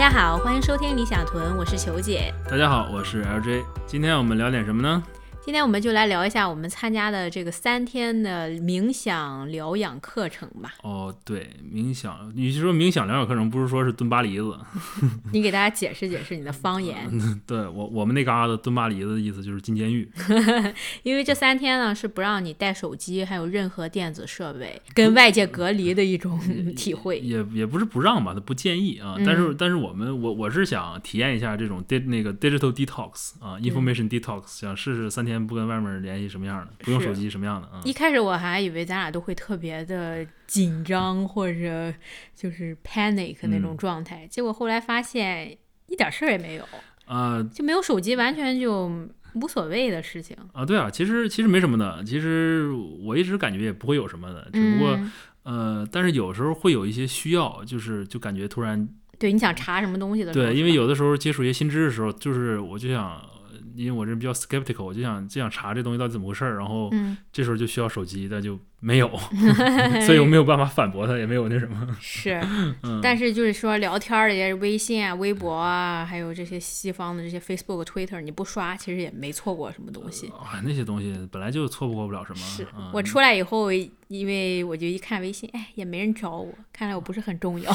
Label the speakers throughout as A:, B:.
A: 大家好，欢迎收听理想屯，我是球姐。
B: 大家好，我是 LJ。今天我们聊点什么呢？
A: 今天我们就来聊一下我们参加的这个三天的冥想疗养课程吧。
B: 哦，对，冥想，与其说冥想疗养课程，不如说是蹲巴黎子。
A: 你给大家解释解释你的方言。
B: 对我，我们那嘎达蹲巴黎子的意思就是进监狱。
A: 因为这三天呢是不让你带手机，还有任何电子设备，跟外界隔离的一种体会。
B: 也也不是不让吧，他不建议啊。但是但是我们我我是想体验一下这种 di 那个 digital detox 啊，information detox，想试试三天。不跟外面联系什么样的？不用手机什么样的啊？
A: 一开始我还以为咱俩都会特别的紧张或者就是 panic 那种状态，结果后来发现一点事儿也没有
B: 啊，
A: 就没有手机，完全就无所谓的事情
B: 啊。对啊，其实其实没什么的，其实我一直感觉也不会有什么的，只不过呃，但是有时候会有一些需要，就是就感觉突然
A: 对你想查什么东西的
B: 时候，对，因为有的时候接触一些新知识的时候，就是我就想。因为我这人比较 skeptical，我就想就想查这东西到底怎么回事儿，然后这时候就需要手机，但就。没有，所以我没有办法反驳他，也没有那什么。
A: 是，但是就是说聊天儿的微信啊、微博啊，还有这些西方的这些 Facebook、Twitter，你不刷，其实也没错过什么东西。
B: 啊，那些东西本来就错过不了什么。
A: 是我出来以后，因为我就一看微信，哎，也没人找我，看来我不是很重要。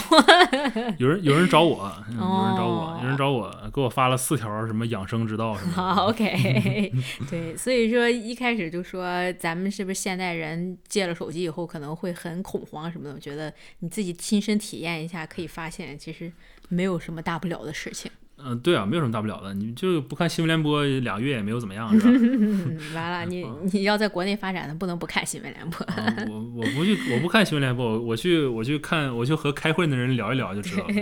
B: 有人有人找我，有人找我，有人找我，给我发了四条什么养生之道什么。
A: 好，OK，对，所以说一开始就说咱们是不是现代人？借了手机以后可能会很恐慌什么的，我觉得你自己亲身体验一下，可以发现其实没有什么大不了的事情。
B: 嗯，对啊，没有什么大不了的，你就不看新闻联播两个月也没有怎么样，是吧？
A: 完了，你你要在国内发展的，不能不看新闻联播。
B: 我我不去，我不看新闻联播，我去我去看，我去和开会的人聊一聊就知道了。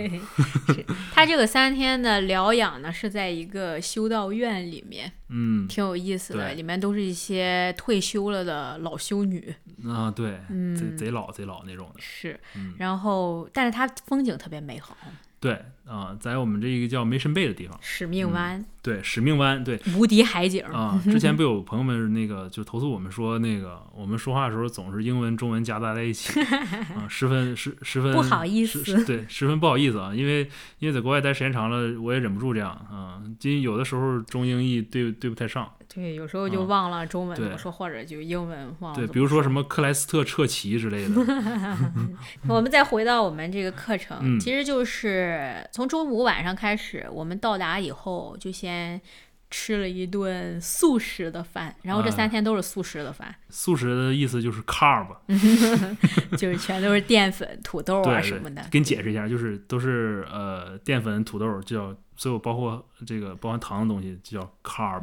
A: 他这个三天的疗养呢，是在一个修道院里面，
B: 嗯，
A: 挺有意思的，里面都是一些退休了的老修女。
B: 啊，对，贼贼老贼老那种的。
A: 是，然后但是它风景特别美好。
B: 对啊，在我们这一个叫 Mission Bay 的地方，
A: 使命湾。
B: 对，使命湾，对，
A: 无敌海景
B: 啊！之前不有朋友们那个就投诉我们说，那个我们说话的时候总是英文、中文夹杂在一起 啊，十分十十分
A: 不好意思，
B: 对，十分不好意思啊，因为因为在国外待时间长了，我也忍不住这样啊，因为有的时候中英译对对不太上。
A: 对，有时候就忘了中文怎么说，或者就英文忘了。
B: 对，比如说什么克莱斯特彻奇之类的。
A: 我们再回到我们这个课程，其实就是从周五晚上开始，我们到达以后就先吃了一顿素食的饭，然后这三天都是素食的饭。
B: 素食的意思就是 carb，
A: 就是全都是淀粉、土豆啊什么的。
B: 给你解释一下，就是都是呃淀粉、土豆叫。所有包括这个包含糖的东西就叫 carb。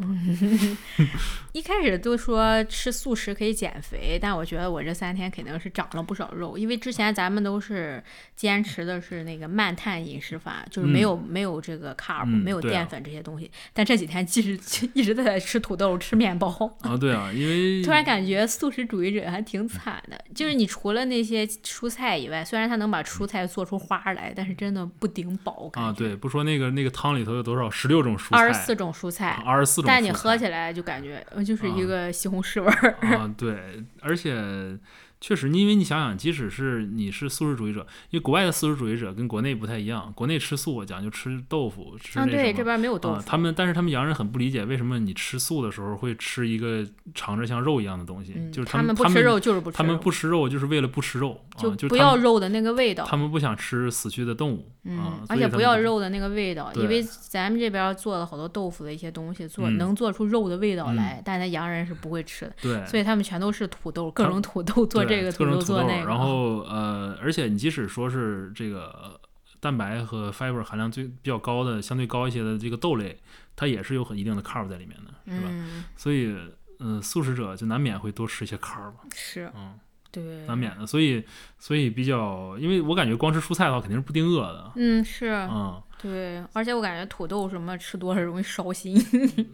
A: 一开始都说吃素食可以减肥，但我觉得我这三天肯定是长了不少肉，因为之前咱们都是坚持的是那个慢碳饮食法，就是没有没有这个 carb，没有淀粉这些东西。但这几天即使一直在吃土豆、吃面包。
B: 啊，对啊，因为
A: 突然感觉素食主义者还挺惨的，就是你除了那些蔬菜以外，虽然他能把蔬菜做出花来，但是真的不顶饱。
B: 啊，对，不说那个那个。汤里头有多少？十六种蔬菜，
A: 二十四种蔬菜，
B: 二十四种。
A: 但你喝起来就感觉就是一个西红柿味儿。
B: 啊，对，而且。确实，因为你想想，即使是你是素食主义者，因为国外的素食主义者跟国内不太一样。国内吃素讲究吃豆腐，吃那
A: 对，这边没有豆腐。
B: 他们，但是他们洋人很不理解，为什么你吃素的时候会吃一个尝着像肉一样的东西？就是他
A: 们不吃肉，就是
B: 不吃。他们不吃肉，就是为了不吃肉，就
A: 不要肉的那个味道。
B: 他们不想吃死去的动物，
A: 嗯，而且不要肉的那个味道，因为咱们这边做了好多豆腐的一些东西，做能做出肉的味道来，但咱洋人是不会吃的。
B: 对，
A: 所以他们全都是土豆，各种土豆做这个，
B: 各种
A: 土豆。
B: 然后呃，而且你即使说是这个蛋白和 fiber 含量最比较高的、相对高一些的这个豆类，它也是有很一定的 carb 在里面的，是吧？所以，嗯，素食者就难免会多吃一些 carb。
A: 是，
B: 嗯，
A: 对，
B: 难免的。所以，所以比较，因为我感觉光吃蔬菜的话，肯定是不定饿的。
A: 嗯，是，
B: 嗯。
A: 对，而且我感觉土豆什么吃多了容易烧心。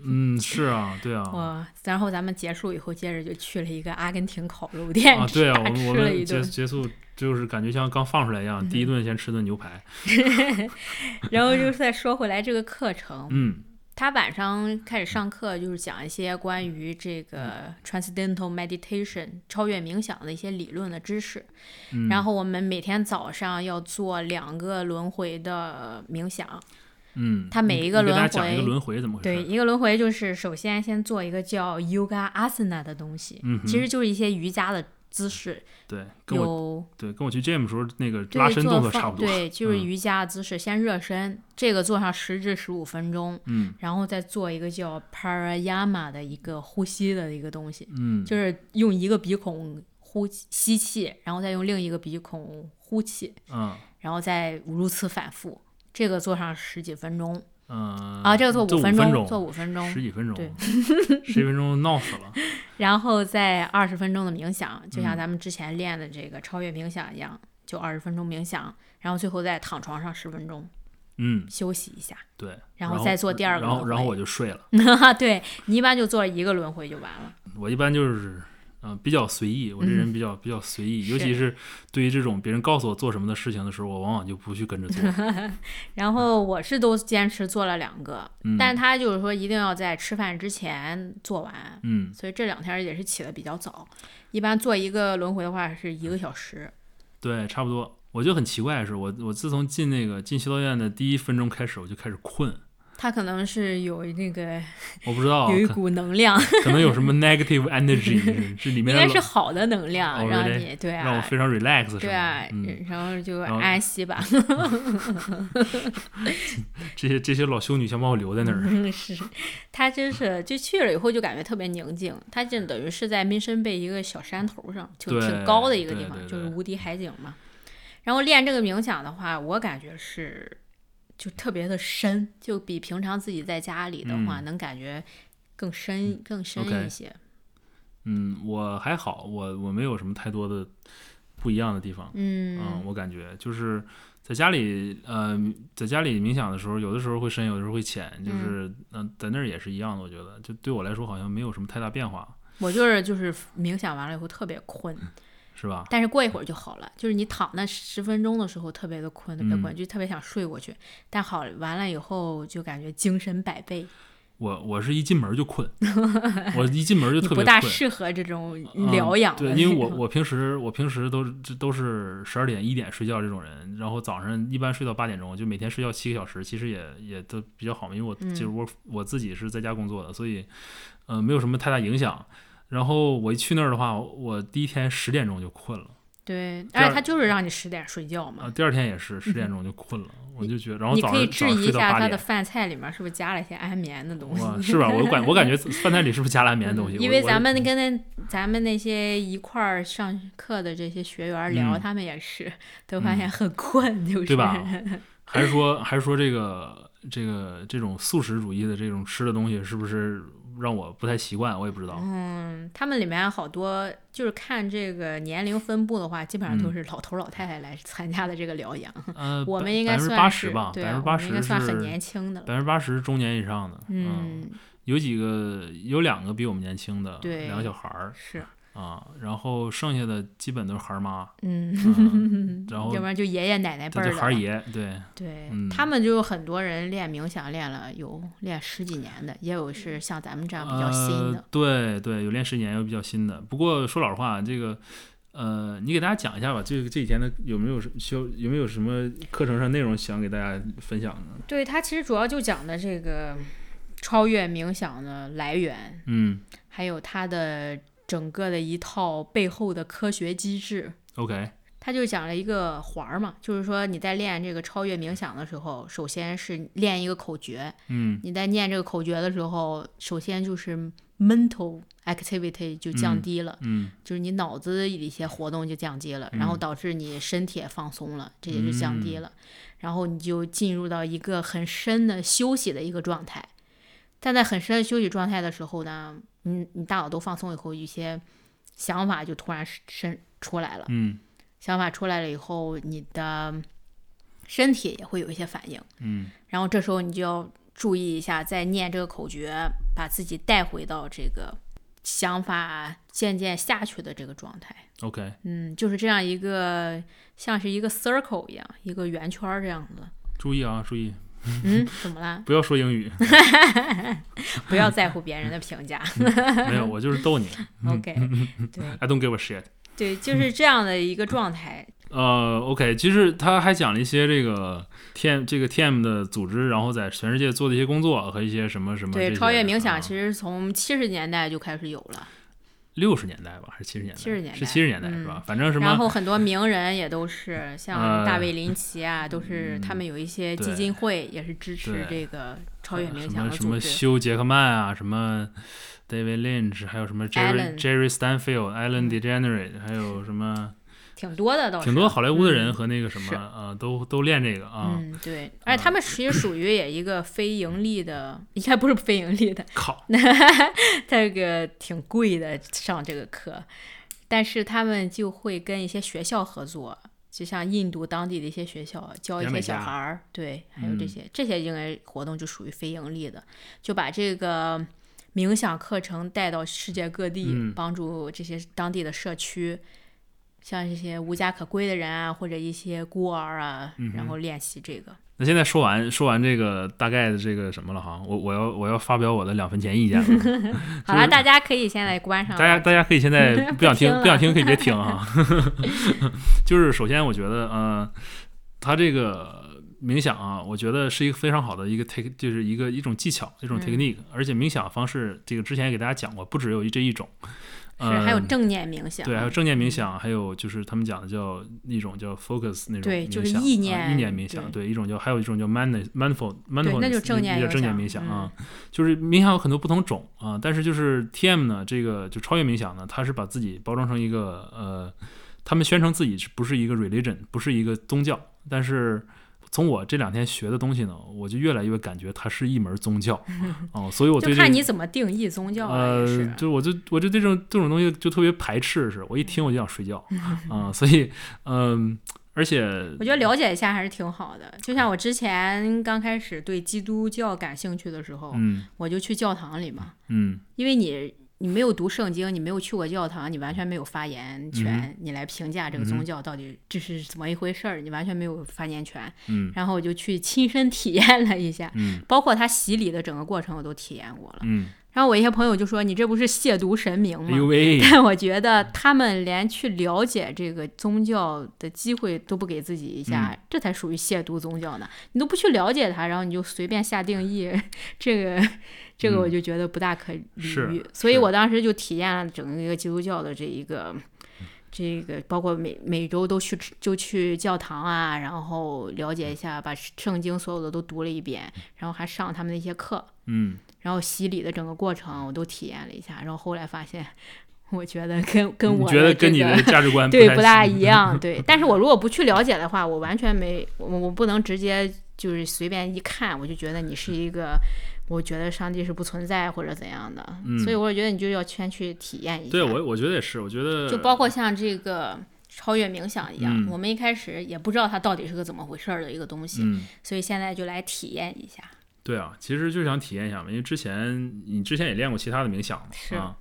B: 嗯，是啊，对啊。
A: 哇，然后咱们结束以后，接着就去了一个阿根廷烤肉店。
B: 啊，对啊，我们我们结结束就是感觉像刚放出来一样，第一顿先吃顿牛排。
A: 然后就再说回来这个课程，
B: 嗯，
A: 他晚上开始上课，就是讲一些关于这个 transcendental meditation 超越冥想的一些理论的知识。
B: 嗯
A: 然后我们每天早上要做两个轮回的冥想。
B: 嗯，
A: 它每一个轮
B: 你给大家讲一个
A: 回
B: 轮回怎么回事？
A: 对，，一个轮回就是首先先做一个叫 yoga asana 的东西，
B: 嗯
A: 其实就是一些瑜伽的姿势，
B: 对，跟我
A: 有
B: 对跟我去 gym 时候那个拉伸动作差不多。
A: 对，就是
B: 嗯
A: 瑜伽的姿势，先热身，这个做上十至十五分钟，
B: 嗯
A: 然后再做一个叫 pranayama 的一个呼吸的一个东西，
B: 嗯，
A: 就是用一个鼻孔呼吸气，然后再用另一个鼻孔呼气，
B: 嗯
A: 然后再如此反复。这个做上十几分钟
B: 嗯
A: 啊，这个做
B: 五
A: 分
B: 钟，
A: 做五分钟
B: 十，几分钟，
A: 对，
B: 十几分钟闹死了。
A: 然后再二十分钟的冥想，就像
B: 嗯
A: 咱们之前练的这个超越冥想一样，就二十分钟冥想，然后最后再躺床上十分钟
B: 嗯，
A: 休息一下，
B: 对，
A: 然
B: 然
A: 后再做第二个
B: 然后然后我就睡了。
A: 对你一般就做一个轮回就完了。
B: 我一般就是，嗯、比较随意。我这人比较、比较随意，尤其是对于这种别人告诉我做什么的事情的时候，我往往就不去跟着做。
A: 然后我是都坚持做了两个，
B: 嗯
A: 但是他就是说一定要在吃饭之前做完，
B: 嗯，
A: 所以这两天也是起的比较早。一般做一个轮回的话是一个小时，
B: 对，差不多。我就很奇怪的是，我我自从进那个进修道院的第一分钟开始，我就开始困。
A: 他可能是有那个
B: 我不知道，
A: 有一股能量，
B: 可能有什么 negative energy，是 是里
A: 应
B: 面应
A: 该是好的能量，
B: 哦
A: 让你对啊，
B: 让我非常 relax，
A: 对啊，
B: 嗯，
A: 然后就安息吧。
B: 这些这些老修女想把我留在那儿。
A: 嗯，是，他真是就去了以后就感觉特别宁静。他就等于是在民生贝一个小山头上，就挺高的一个地方，就是无敌海景嘛。然后练这个冥想的话，我感觉是就特别的深，就比平常自己在家里的话，
B: 嗯
A: 能感觉更深、更深一些。
B: 嗯，我还好，我我没有什么太多的不一样的地方。
A: 嗯
B: 嗯，我感觉就是在家里，呃，在家里冥想的时候，有的时候会深，有的时候会浅，就是嗯、在那儿也是一样的。我觉得，就对我来说好像没有什么太大变化，
A: 我就是就是冥想完了以后特别困，
B: 是吧？
A: 但是过一会儿就好了。就是你躺那十分钟的时候特别的困，特别困，
B: 嗯
A: 就特别想睡过去。但好完了以后就感觉精神百倍。
B: 我我是一进门就困，我一进门就特别困。
A: 不大适合这种
B: 嗯
A: 疗养的
B: 对，因为我我平时我平时都都是十二点一点睡觉这种人，然后早上一般睡到八点钟，就每天睡觉七个小时，其实也也都比较好嘛，因为我
A: 嗯
B: 就是我我自己是在家工作的，所以呃没有什么太大影响。然后我一去那儿的话，我第一天十点钟就困了，
A: 对，而且他就是让你十点睡觉
B: 啊、
A: 嘛。
B: 第二天也是十点钟就困了，我就觉得，然后早
A: 你可以质疑一下他的饭菜里面是不是加了一些安眠的东，西。
B: 是吧？我感我感觉 饭菜里是不是加了安眠的东西？
A: 因为咱们跟那咱们那些一块儿上课的这些学员聊，
B: 嗯
A: 他们也是都发现很困，就是
B: 对吧 还是说还是说这个这个这种素食主义的这种吃的东西是不是让我不太习惯？我也不知道。
A: 嗯，他们里面好多就是看这个年龄分布的话，基本上都
B: 嗯
A: 是老头老太太来参加的这个疗养。
B: 嗯，
A: 我们应该算
B: 八
A: 是
B: 十吧，百分之八
A: 十应该算很年轻的了。
B: 百分之八十中年以上的。
A: 嗯，
B: 有几个有两个比我们年轻的，两个小孩儿
A: 是，
B: 啊，然后剩下的基本都是孩儿妈，
A: 嗯，
B: 嗯然后
A: 要不然就爷爷奶奶辈儿的
B: 孩儿爷，对，
A: 对、
B: 嗯
A: 他们就有很多人练冥想练了有练十几年的，也有是像咱们这样比较新的。
B: 呃。对对，有练十年，有比较新的。不过说老实话，这个。呃，你给大家讲一下吧，这个这几天的有没有什需要有没有什么课程上内容想给大家分享的？
A: 对，他其实主要就讲的这个超越冥想的来源，
B: 嗯
A: 还有它的整个的一套背后的科学机制。
B: ，OK，
A: 他就讲了一个环儿嘛，就是说你在练这个超越冥想的时候，首先是练一个口诀。
B: 嗯
A: 你在念这个口诀的时候，首先就是 mental activity 就降低了，
B: 嗯
A: 就是你脑子里的一些活动就降低了，然后
B: 嗯
A: 导致你身体也放松了，这也就降低了。然后你就进入到一个很深的休息的一个状态。但在很深的休息状态的时候呢，你你大脑都放松以后，一些想法就突然生出来了。
B: 嗯
A: 想法出来了以后，你的身体也会有一些反应，
B: 嗯
A: 然后这时候你就要注意一下，在念这个口诀，把自己带回到这个想法渐渐下去的这个状态。
B: ，OK，
A: 嗯，就是这样一个像是一个 circle 一样，一个圆圈儿这样子。
B: 注意啊，注意，
A: 嗯，怎么了？
B: 不要说英语，
A: 不要在乎别人的评价。
B: 没有，我就是逗你。
A: OK，对
B: ，I don't give a shit。
A: 对，就是这样的一个状态。
B: 呃，OK，其实他还讲了一些这个 TM 这个 TM 的组织，然后在全世界做的一些工作和一些什么什么。
A: 对，超越冥想
B: 啊
A: 其实从七十年代就开始有了，
B: 六十年代吧，还是七十年代？
A: 七十年代
B: 是七十年代是吧？反正什么。
A: 然后很多名人也都是，像
B: 呃
A: 大卫林奇啊，都是他们有一些基金会也是支持这个超越冥
B: 什么什么
A: 想的组织。
B: 休杰克曼啊，什么 David Lynch，还有什么 Jerry Jerry Stanfield、Alan DeGeneres，还有什么
A: 挺多的倒是，
B: 挺多好莱坞的人
A: 嗯
B: 和那个什
A: 是
B: 么呃，都都练这个啊。
A: 嗯，对，而且他们其实属于也一个非盈利的，应该不是非盈利的，
B: 靠，
A: 这个挺贵的上这个课，但是他们就会跟一些学校合作，就像印度当地的一些学校教一些小孩儿，对，还有这
B: 嗯
A: 些、这些应该活动就属于非盈利的，就把这个冥想课程带到世界各地，
B: 嗯
A: 帮助这些当地的社区。像这些无家可归的人啊，或者一些孤儿啊，
B: 嗯
A: 然后练习这个。
B: 那现在说完说完这个大概的这个什么了哈，我我要我要发表我的两分钱意见了。
A: 好了，大家可以现在关上。
B: 大家大家可以现在不想听
A: 听
B: 不想听可以别听哈。就是首先我觉得呃，他这个冥想啊，我觉得是一个非常好的一个 take，就是一个一种技巧，一种
A: 嗯
B: technique，、而且冥想方式这个之前也给大家讲过，不只有这一种。
A: 是还有
B: 呃
A: 正念冥想，
B: 对，还有正念冥想，还有就是他们讲的叫一种叫 focus 那种
A: 对就是
B: 冥想
A: 意念
B: 啊意念冥想，对，一种叫还有一种叫 mind mindful
A: 对
B: mindfulness，
A: 那就正念
B: 叫正念冥想啊。就是冥想有很多不同种啊，但是就是 TM 呢，这个就超越冥想呢，它是把自己包装成一个呃，他们宣称自己是不是一个 religion，不是一个宗教，但是。从我这两天学的东西呢，我就越来越感觉它是一门宗教 哦，所以我对这个
A: 就看你怎么定义宗教了，
B: 呃
A: 是，。
B: 就我就我就对这种这种东西就特别排斥，是我一听我就想睡觉 啊、所以嗯、而且
A: 我觉得了解一下还是挺好的。就像我之前刚开始对基督教感兴趣的时候，
B: 嗯
A: 我就去教堂里嘛，
B: 嗯
A: 因为你你没有读圣经，你没有去过教堂，你完全没有发言权，
B: 嗯
A: 你来评价这个宗教到底这是怎么一回事儿，你完全没有发言权。
B: 嗯
A: 然后我就去亲身体验了一下，
B: 嗯
A: 包括他洗礼的整个过程我都体验过了。
B: 嗯，
A: 然后我一些朋友就说：“你这不是亵渎神明吗？” 但我觉得他们连去了解这个宗教的机会都不给自己一下，
B: 嗯
A: 这才属于亵渎宗教呢。你都不去了解它，然后你就随便下定义，这个这个我就觉得不大可理喻。所以我当时就体验了整个一个基督教的这一个。这个包括每每周都去就去教堂啊，然后了解一下，把圣经所有的都读了一遍，然后还上他们的一些课，
B: 嗯
A: 然后洗礼的整个过程我都体验了一下，然后后来发现，我觉得跟跟我
B: 你觉得跟你
A: 的
B: 价值观
A: 对不大
B: 一
A: 一样，对。但是我如果不去了解的话，我完全没我我不能直接就是随便一看，我就觉得你是一个，我觉得上帝是不存在或者怎样的，
B: 嗯
A: 所以我觉得你就要先去体验一下。
B: 对我我觉得也是，我觉得
A: 就包括像这个。超越冥想一样，
B: 嗯
A: 我们一开始也不知道它到底是个怎么回事儿的一个东西，
B: 嗯。
A: 所以现在就来体验一下。
B: 对啊，其实就想体验一下嘛，因为之前你之前也练过其他的冥想嘛
A: 是
B: 啊，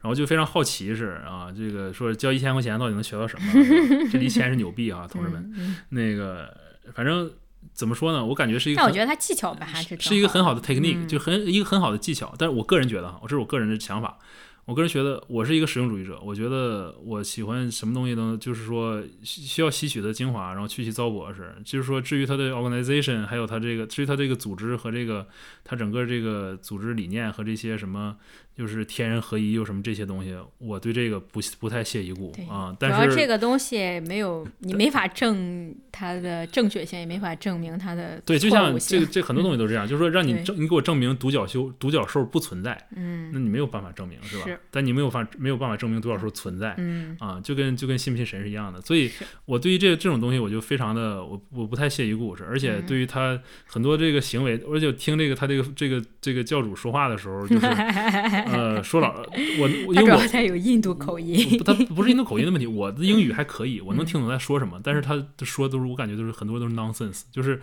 B: 然后就非常好奇是啊，这个说交一千块钱到底能学到什么？这一千是牛逼啊，同志们。那个反正怎么说呢，我感觉是一个
A: 但我觉得它技巧吧还是
B: 是一个很好的
A: 的
B: technique，、
A: 嗯
B: 就很一个很好的技巧。但是我个人觉得哈，这是我个人的想法。我个人觉得我是一个实用主义者，我觉得我喜欢什么东西呢？就是说需需要吸取的精华，然后去其糟粕是。就是说，至于它的 organization，还有它这个，至于它这个组织和这个它整个这个组织理念和这些什么，就是天人合一又什么这些东西，我对这个不不太屑一顾啊。
A: 主
B: 但是主
A: 要这个东西没有，你没法证它的正确性，也没法证明它的
B: 对，就像这个这很多东西都是这样，就是说让你证，你给我证明独角兽独角兽不存在，
A: 嗯
B: 那你没有办法证明是吧？
A: 是
B: 但你没有法没有办法证明独角兽存在。
A: 嗯
B: 啊，就跟就跟信不信神是一样的，所以我对于这这种东西，我就非常的我我不太屑一顾，是，而且
A: 嗯
B: 对于他很多这个行为，而且听这个他这个这个这个教主说话的时候，就是 呃说老 我我因为我
A: 要它有印度口音，
B: 不他不是印度口音的问题，我的英语还可以，我能听懂他说什么，但是他说都是我感觉都是很多都是 nonsense，就是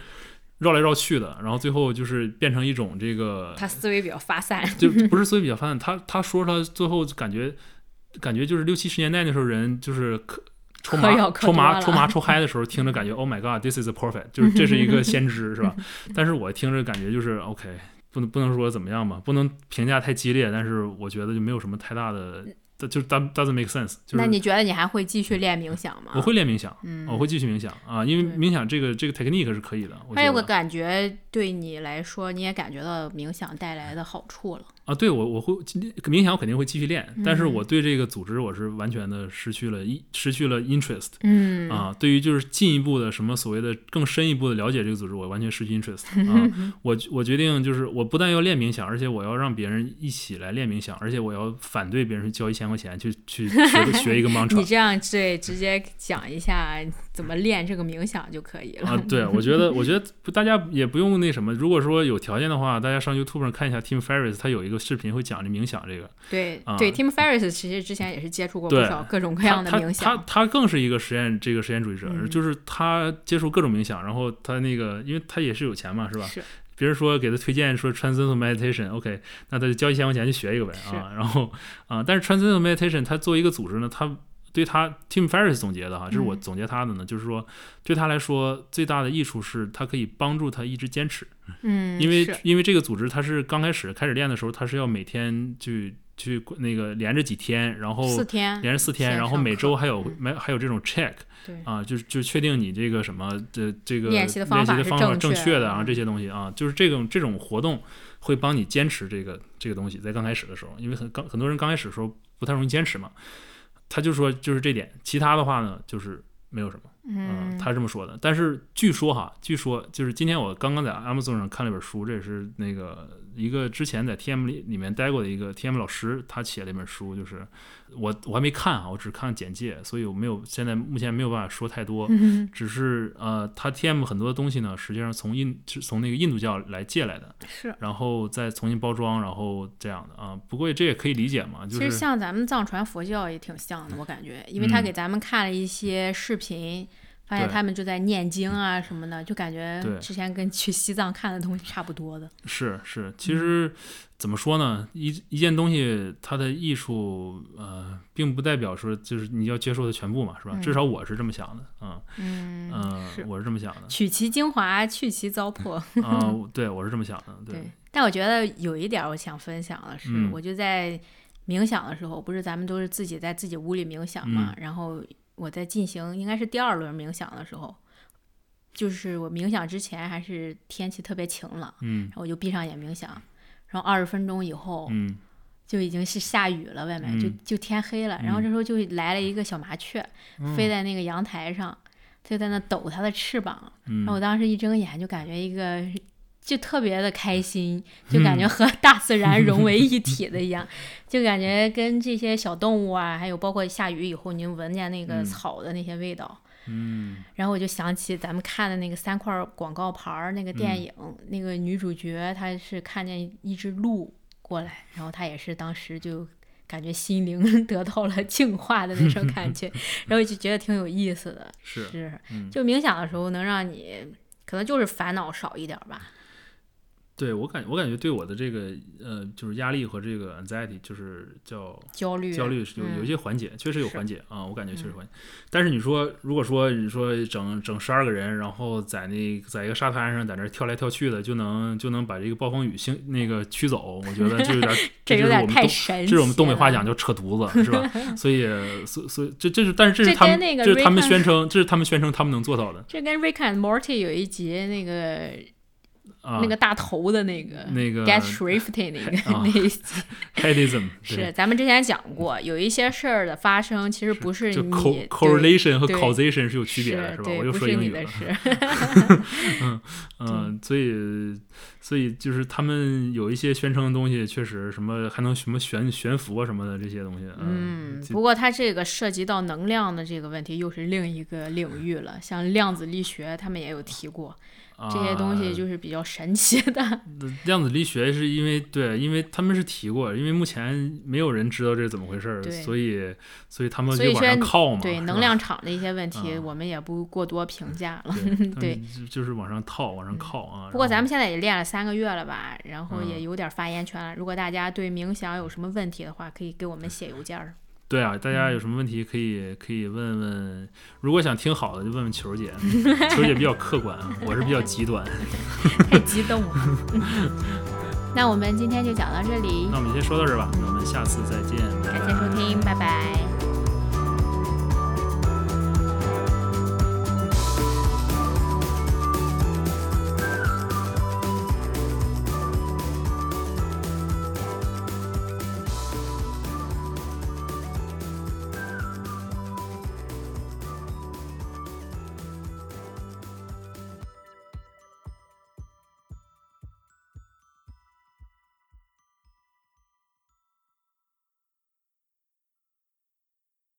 B: 绕来绕去的，然后最后就是变成一种这个
A: 他思维比较发散。
B: 就 不是思维比较发散，他他说他最后感觉感觉就是六七十年代那时候人就是可抽麻抽麻抽麻抽嗨的时候，听着感觉 Oh my God，this is perfect，就是这是一个先知，是吧？但是我听着感觉就是 OK，不能不能说怎么样吧，不能评价太激烈，但是我觉得就没有什么太大的，就 doesn't doesn't make sense，就是
A: 那你觉得你还会继续练冥想吗？
B: 我会练冥想，
A: 嗯
B: 我会继续冥想啊，因为冥想这个这个 technique 是可以的，我
A: 还有个感觉，对你来说，你也感觉到冥想带来的好处了。
B: 啊，对我我会冥想，我肯定会继续练，但是
A: 嗯
B: 我对这个组织我是完全的失去了一失去了 interest
A: 嗯
B: 啊，对于就是进一步的什么所谓的更深一步的了解这个组织，我完全失去 interest 啊，我我决定就是我不但要练冥想，而且我要让别人一起来练冥想，而且我要反对别人去交一千块钱去去学学一个
A: 你
B: mantra
A: 这样对，直接讲一下怎么练这个冥想就可以了。
B: 啊，对，我觉得我觉得大家也不用那什么，如果说有条件的话，大家上 YouTube 上看一下 Tim Ferriss，他有一个视频会讲这冥想这个。
A: 对、
B: 啊
A: 对，Tim Ferriss 其实之前也是接触过不少各种各样的
B: 他他
A: 冥想。
B: 他更是一个实验这个实验主义者，
A: 嗯
B: 就是他接触各种冥想，然后他那个因为他也是有钱嘛，是吧？
A: 是
B: 别人说给他推荐说 Transcendental Meditation，OK，、那他就交一千块钱去学一个呗啊。然后啊，但是 Transcendental Meditation 它作为一个组织呢，它对他 Tim Ferriss 总结的哈，这是我
A: 嗯。
B: 总结他的呢，就是说对他来说最大的益处是他可以帮助他一直坚持。
A: 嗯，
B: 因为因为这个组织他是刚开始开始练的时候，他是要每天去去那个连着几天，然后
A: 四天
B: 连着四天，然后每周还有
A: 嗯
B: 没还有这种 check
A: 对。
B: 啊，就是就确定你这个什么这这个
A: 练习的方法是
B: 的方法正
A: 确的
B: 啊这些东西啊，就是这种这种活动会帮你坚持这个这个东西，在刚开始的时候，因为很刚很多人刚开始的时候不太容易坚持嘛，他就说就是这点，其他的话呢就是没有什么。
A: 嗯，
B: 他是这么说的。但是据说哈，据说就是今天我刚刚在 Amazon 上看了一本书，这也是那个一个之前在 TM 里里面待过的一个 TM 老师，他写了一本书，就是我我还没看啊，我只看简介，所以我没有现在目前没有办法说太多。
A: 嗯
B: 只是呃，他 TM 很多东西呢，实际上从印是从那个印度教来借来的，
A: 是。
B: 然后再重新包装，然后这样的啊。不过这也可以理解嘛，就
A: 其实
B: 是
A: 像咱们藏传佛教也挺像的，我感觉，因为他
B: 嗯
A: 给咱们看了一些视频，发现他们就在念经啊什么的，就感觉之前跟去西藏看的东西差不多的。
B: 是是，其实怎么说呢？一一件东西它的艺术，呃，并不代表说就是你要接受的全部嘛，是吧？至
A: 嗯
B: 少我是这么想的，嗯
A: 嗯，
B: 我是这么想的，
A: 取其精华，去其糟粕。
B: 啊、对我是这么想的，对，
A: 对，但我觉得有一点儿我想分享的是，
B: 嗯
A: 我就在冥想的时候，不是咱们都是自己在自己屋里冥想嘛，
B: 嗯
A: 然后我在进行应该是第二轮冥想的时候，就是我冥想之前还是天气特别晴朗，
B: 嗯
A: 然后我就闭上眼冥想，然后二十分钟以后
B: 嗯
A: 就已经是下雨了，外面就
B: 嗯
A: 就天黑了，然后这时候就来了一个小麻雀，
B: 嗯
A: 飞在那个阳台上，就在那抖它的翅膀，然后我
B: 嗯，
A: 当时一睁眼就感觉一个，就特别的开心，就感觉
B: 嗯
A: 和大自然 融为一体的一样，就感觉跟这些小动物啊，还有包括下雨以后您闻见那个
B: 嗯
A: 草的那些味道，
B: 嗯
A: 然后我就想起咱们看的那个三块广告牌儿那个电
B: 嗯
A: 影，那个女主角她是看见一只鹿过来，然后她也是当时就。感觉心灵 得到了净化的那种 感觉，然后就觉得挺有意思的。
B: 是
A: 是，
B: 嗯，
A: 就冥想的时候能让你，可能就是烦恼少一点吧。
B: 对我感我感觉对我的这个呃，就是压力和这个 anxiety，就是叫
A: 焦虑，
B: 焦虑是有有一
A: 嗯
B: 些缓解，确实有缓解啊，我感觉确实
A: 嗯
B: 缓解。但是你说，如果说你说整整十二个人，然后在那在一个沙滩上在那跳来跳去的，就能就能把这个暴风雨星那个驱走，我觉得就有点
A: 这有点
B: 就是我们东
A: 太神奇
B: 这是我们东北话讲叫扯犊子，是吧？所以所所以这这是但是这是他们这是他们宣称这是他们宣称他们能做到的
A: 这跟 Rick and Morty 有一集那个、
B: 啊。
A: 那个大头的那个
B: 那个
A: Get Shrifty 那个、
B: 啊
A: 那一集
B: headism
A: 是咱们之前讲过，有一些事儿的发生其实不是
B: 就
A: 你
B: correlation 和 causation 是有区别的，
A: 是
B: 是吧？我又说英语了
A: 是你的。事。
B: 嗯，所以所以就是他们有一些宣称的东西，确实什么还能什么悬悬浮啊什么的这些东西，
A: 嗯，
B: 就
A: 不过它这个涉及到能量的这个问题，又是另一个领域了。像量子力学，他们也有提过，这些东西
B: 啊
A: 就是比较神奇的。
B: 量子力学是因为对，因为他们是提过，因为目前没有人知道这是怎么回事儿，所以所以他们就往上靠嘛，
A: 对能量场的一些问题，
B: 啊
A: 我们也不过多评价了。
B: 对
A: 对
B: 就就是往上套，往上靠啊。
A: 不过咱们现在也练了三个月了吧，然后也
B: 嗯
A: 有点发言权了。如果大家对冥想有什么问题的话，可以给我们写邮件儿。
B: 对啊，大家有什么问题可以可以问问，如果想听好的就问问球姐，球姐比较客观，我是比较极端，
A: 太激动了。那我们今天就讲到这里，
B: 那我们先说到这儿吧，那我们下次再见，
A: 感谢收听，拜拜。